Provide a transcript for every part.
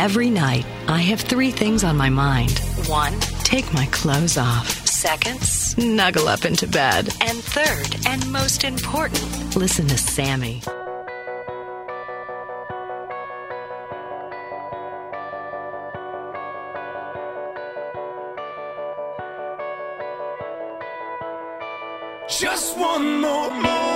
Every night, I have three things on my mind. One, take my clothes off. Second, snuggle up into bed. And third, and most important, listen to Sammy. Just one more, more.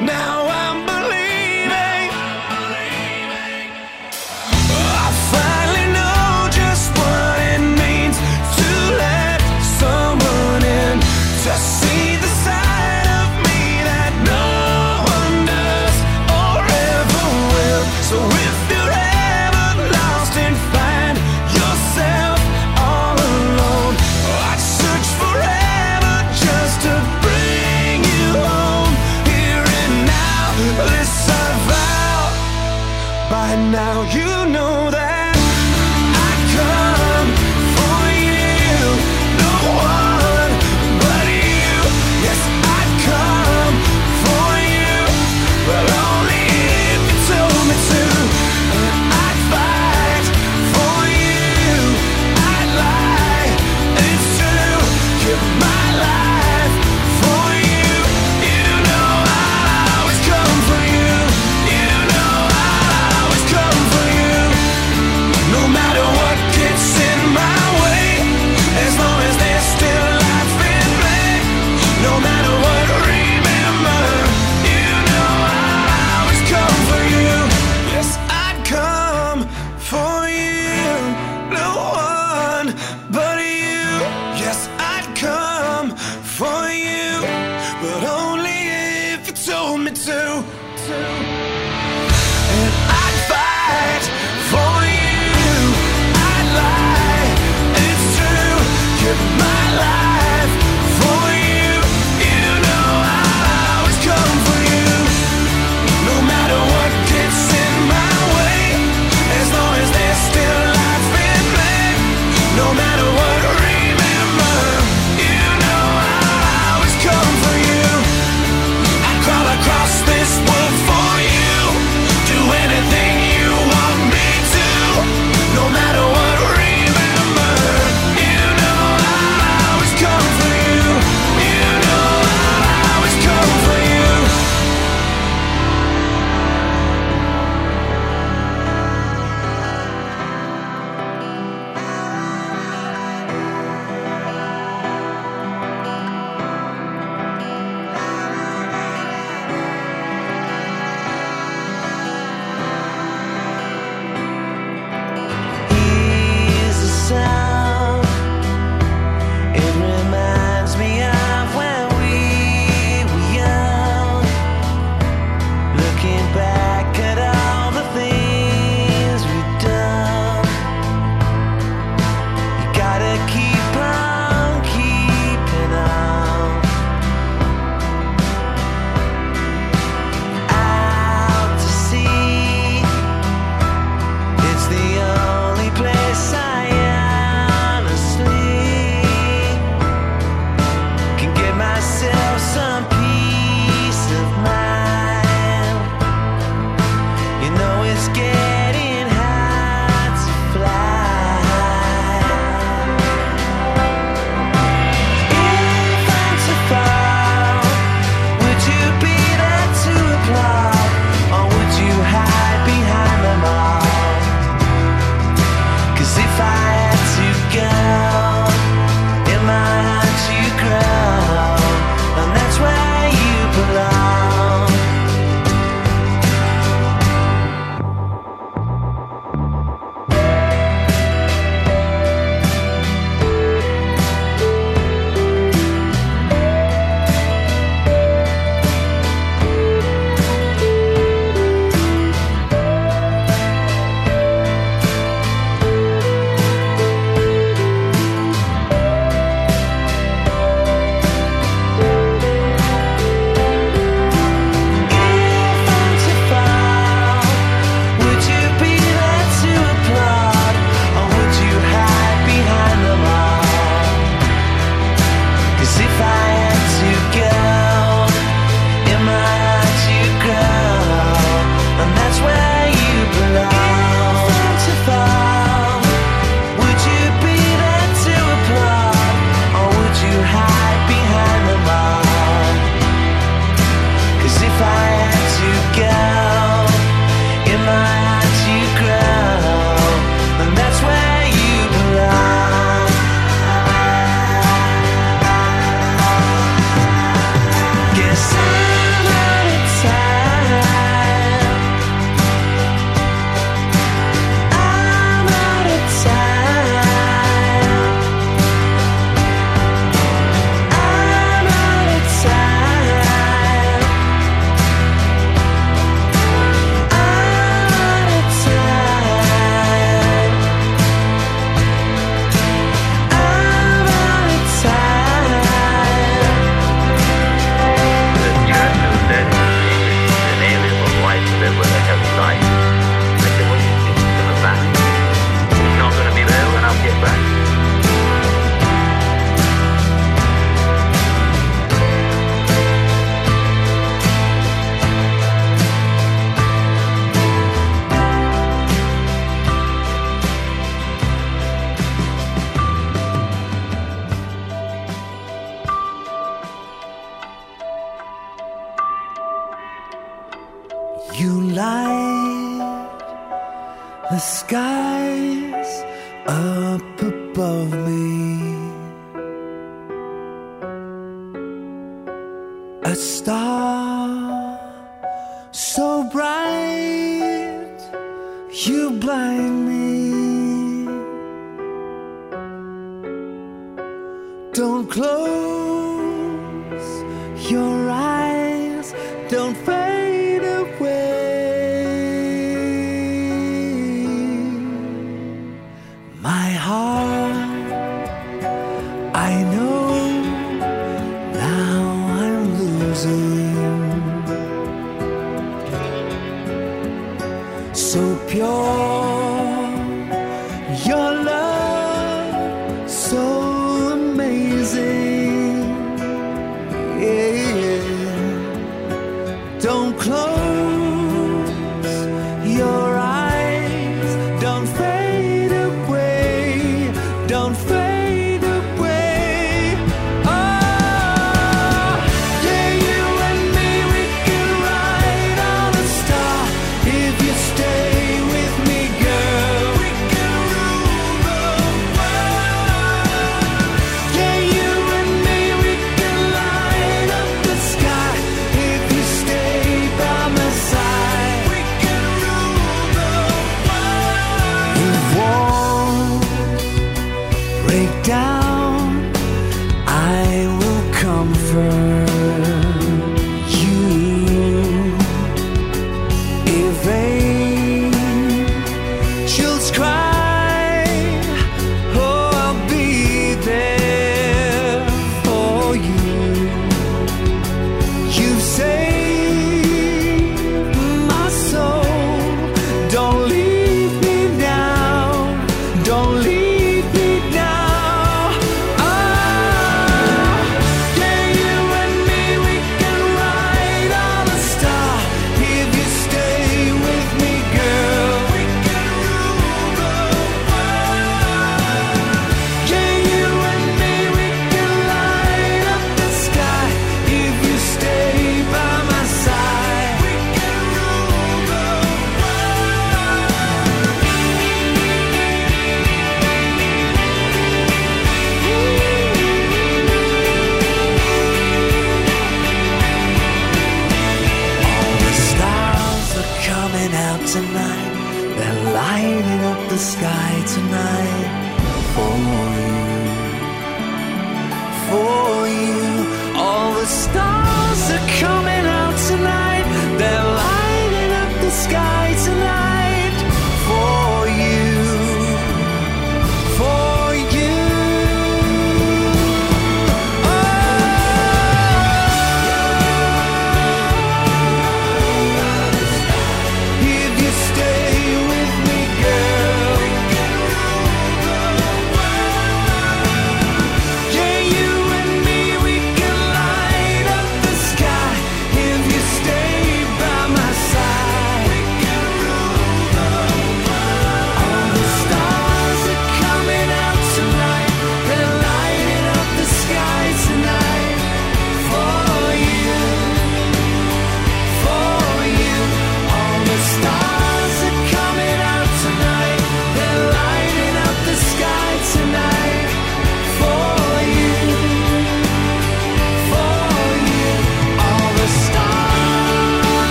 Now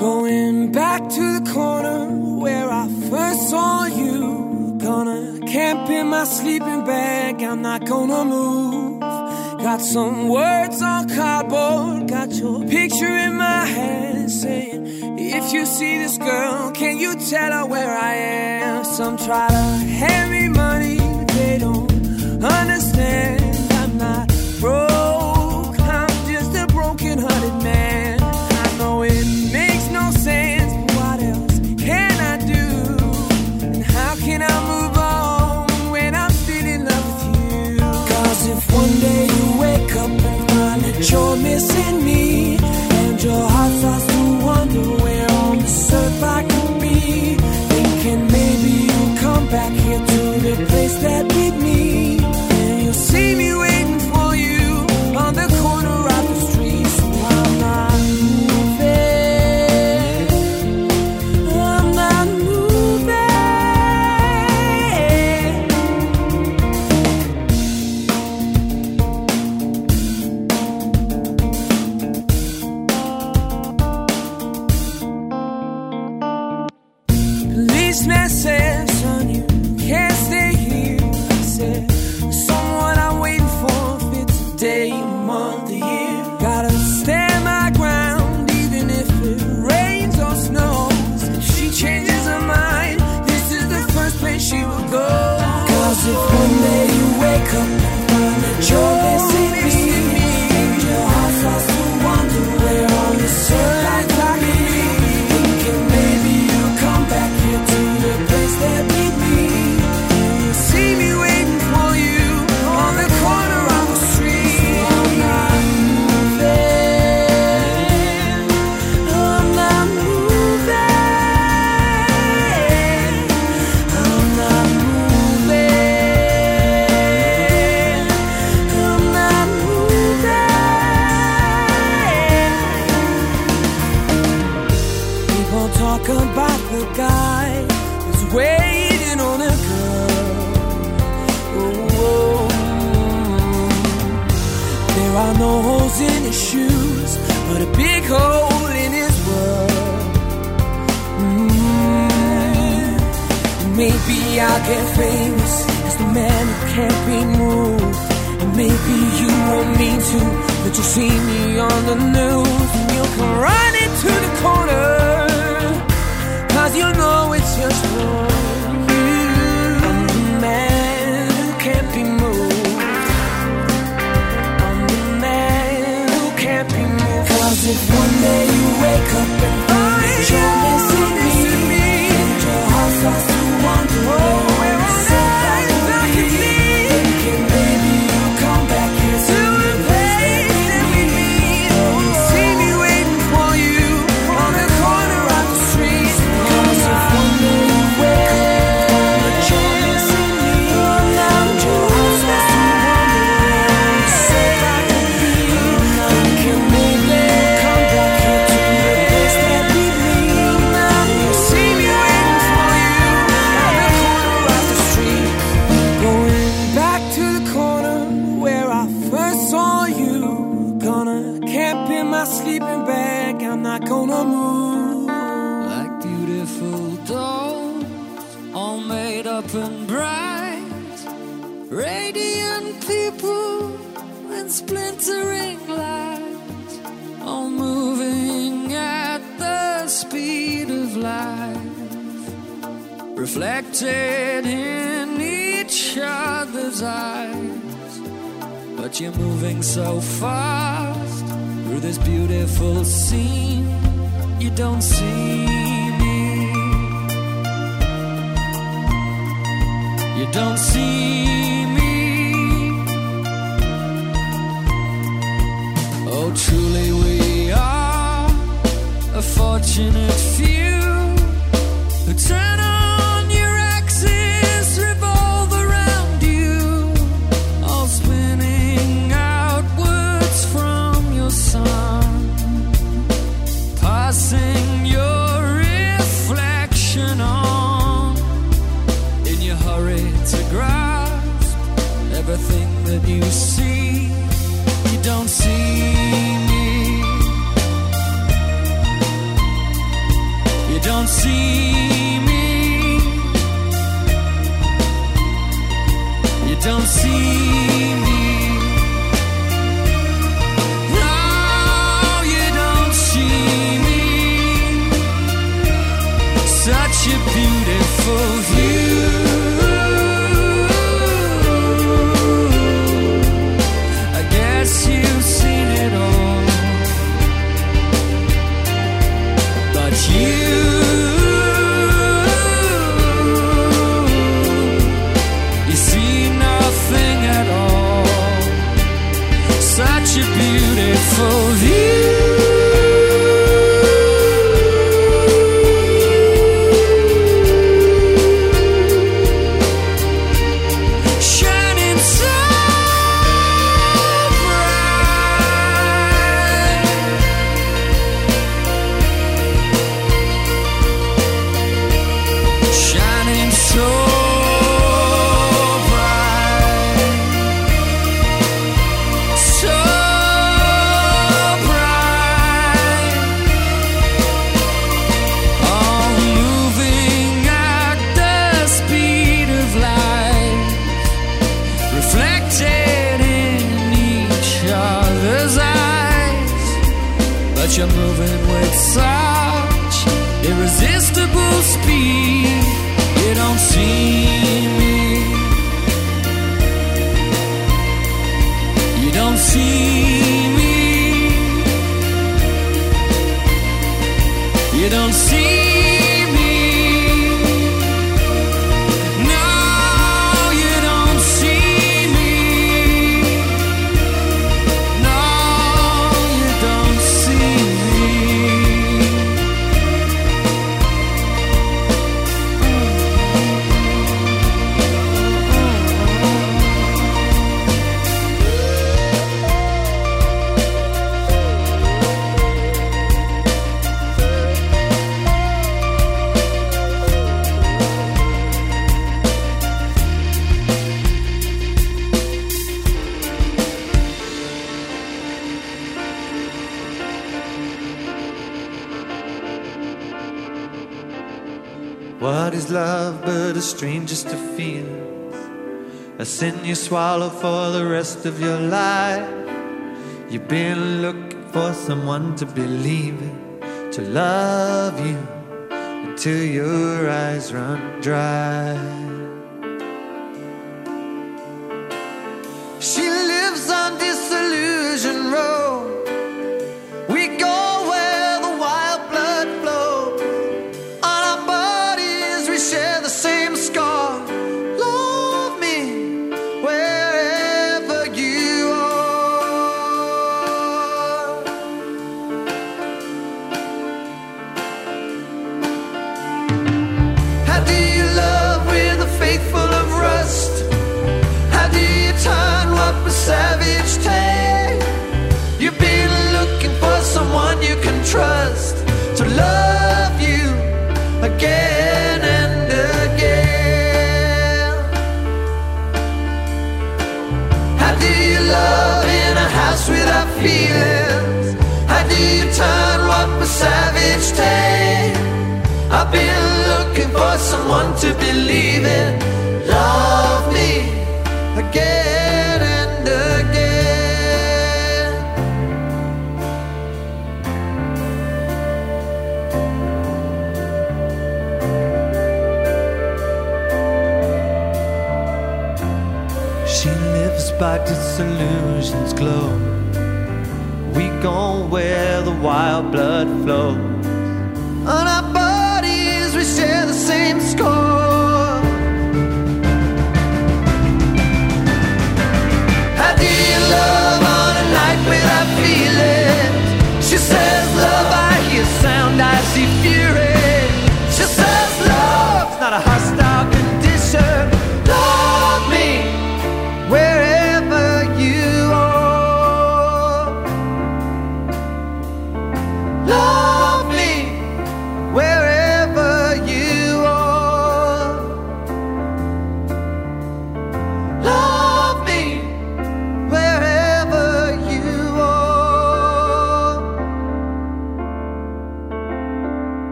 Going back to the corner where I first saw you. Gonna camp in my sleeping bag, I'm not gonna move. Got some words on cardboard, got your picture in my hand saying, If you see this girl, can you tell her where I am? Some try to hand me money, they don't understand. kissing me. don't see me. Oh, truly, we are a fortunate. you're moving with such irresistible speed. You don't see me. You don't see me. You don't see strangest to feelings. A sin you swallow for the rest of your life. You've been looking for someone to believe in, to love you until your eyes run dry. She lives on disillusion road. feelings? How do you turn what was savage tame? I've been looking for someone to believe in. Love me again and again. She lives by disillusion's glow drink where the wild blood flows. On our bodies, we share the same score. How do you love on a night without feeling? She said.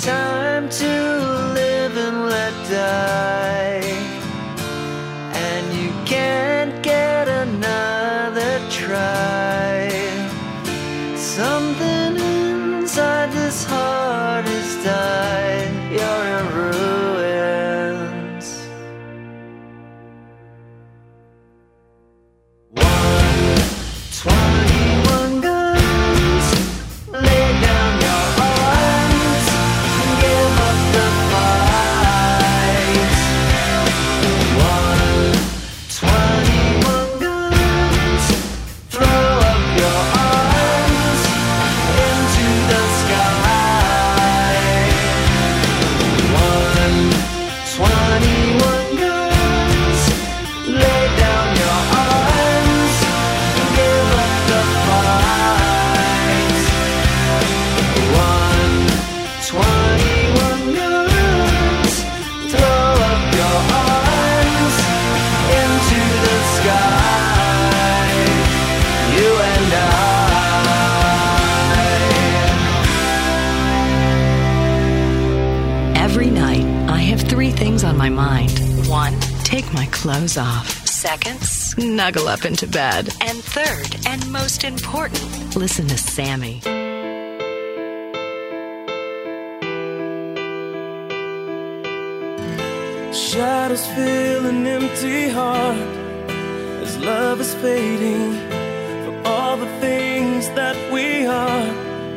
Time to live and let die, Clothes off. Second, snuggle up into bed. And third, and most important, listen to Sammy. Shadows fill an empty heart as love is fading from all the things that we are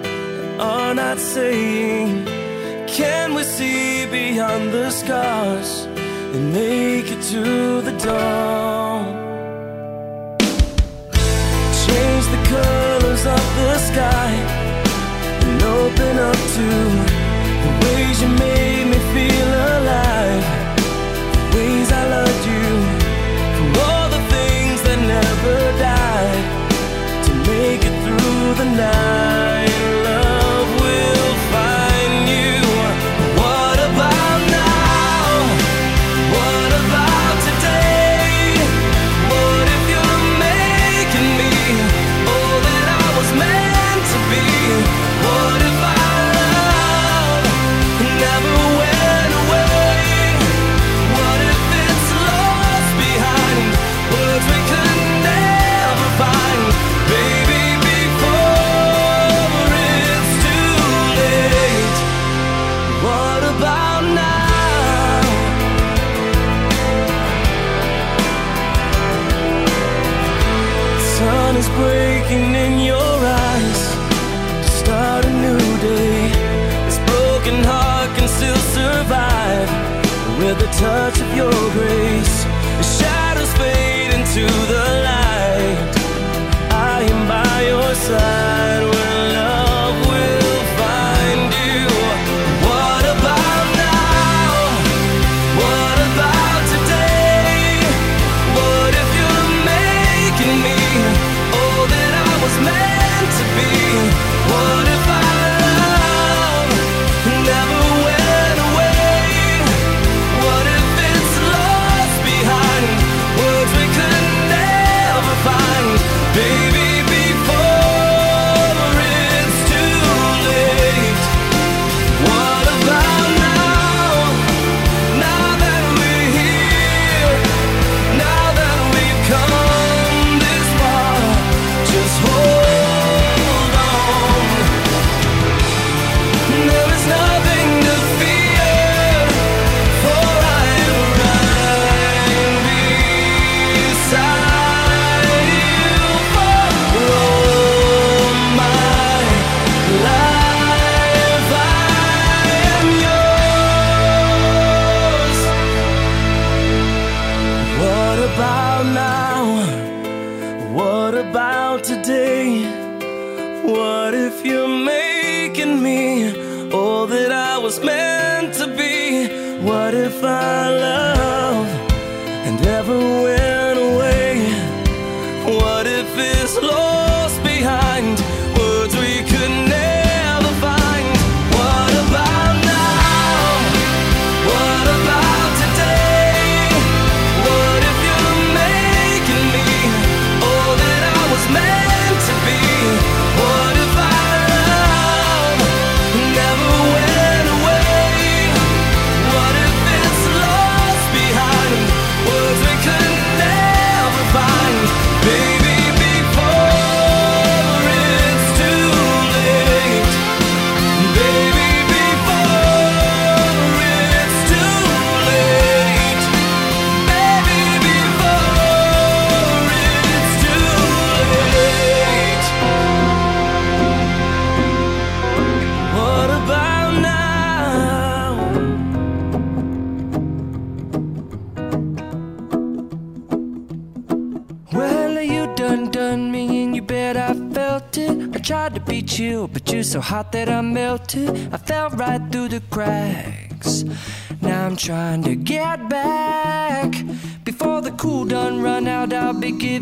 and are not saying. Can we see beyond the scars? and make it to the dawn. Change the colors of the sky and open up to the ways you made me feel alive, the ways I loved you, from all the things that never die to make it through the night. touch of your grace.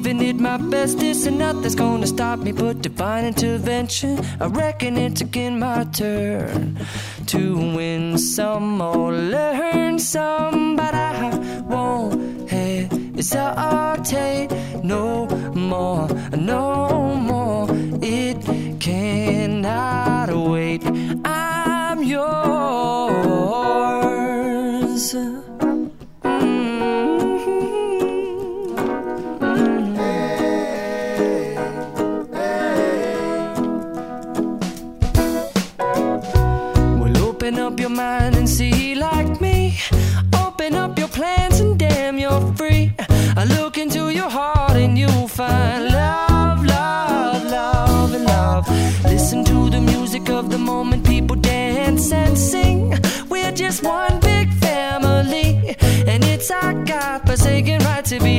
giving it my best. This and nothing's gonna stop me but divine intervention. I reckon it's again my turn to win some or learn some, but I won't hesitate no more. mind and see like me. Open up your plans and damn, you're free. I look into your heart and you'll find love, love, love, and love. Listen to the music of the moment, people dance and sing. We're just one big family, and it's our God forsaken right to be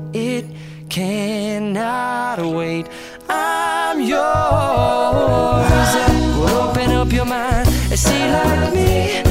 cannot wait. I'm yours. Open up your mind and see like me.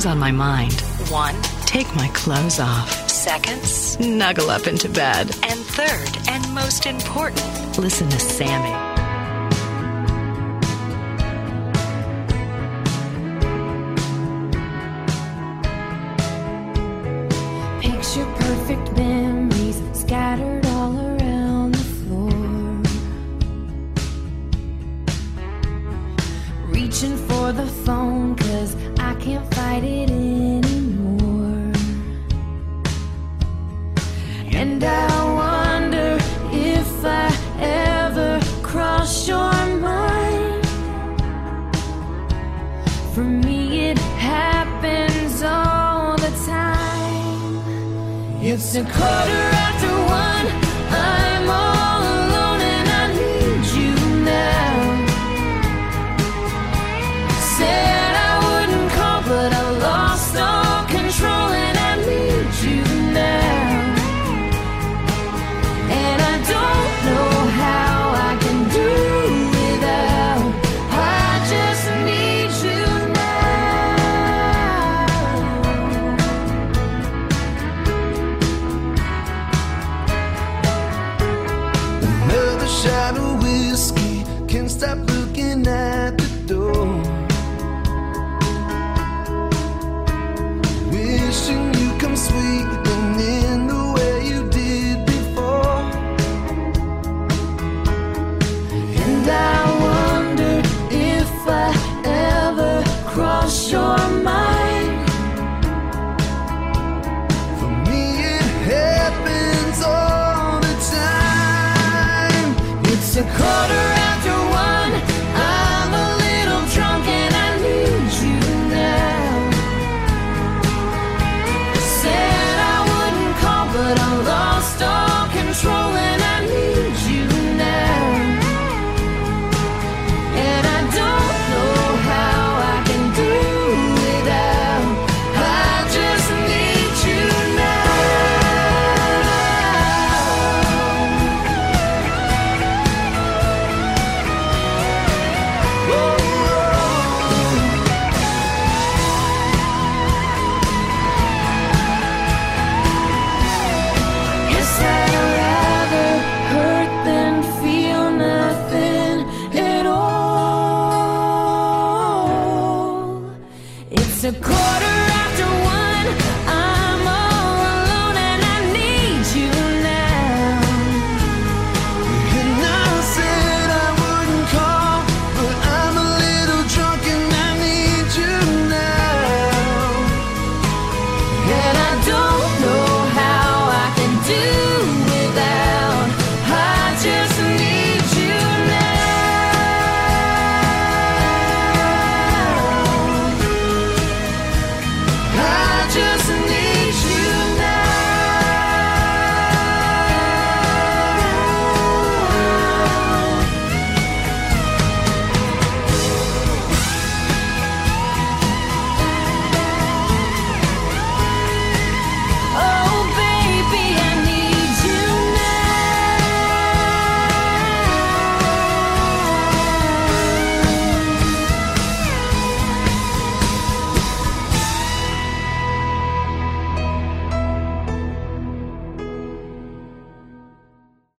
things on my mind. One, take my clothes off. Second, snuggle up into bed. And third, and most important, listen to Sammy.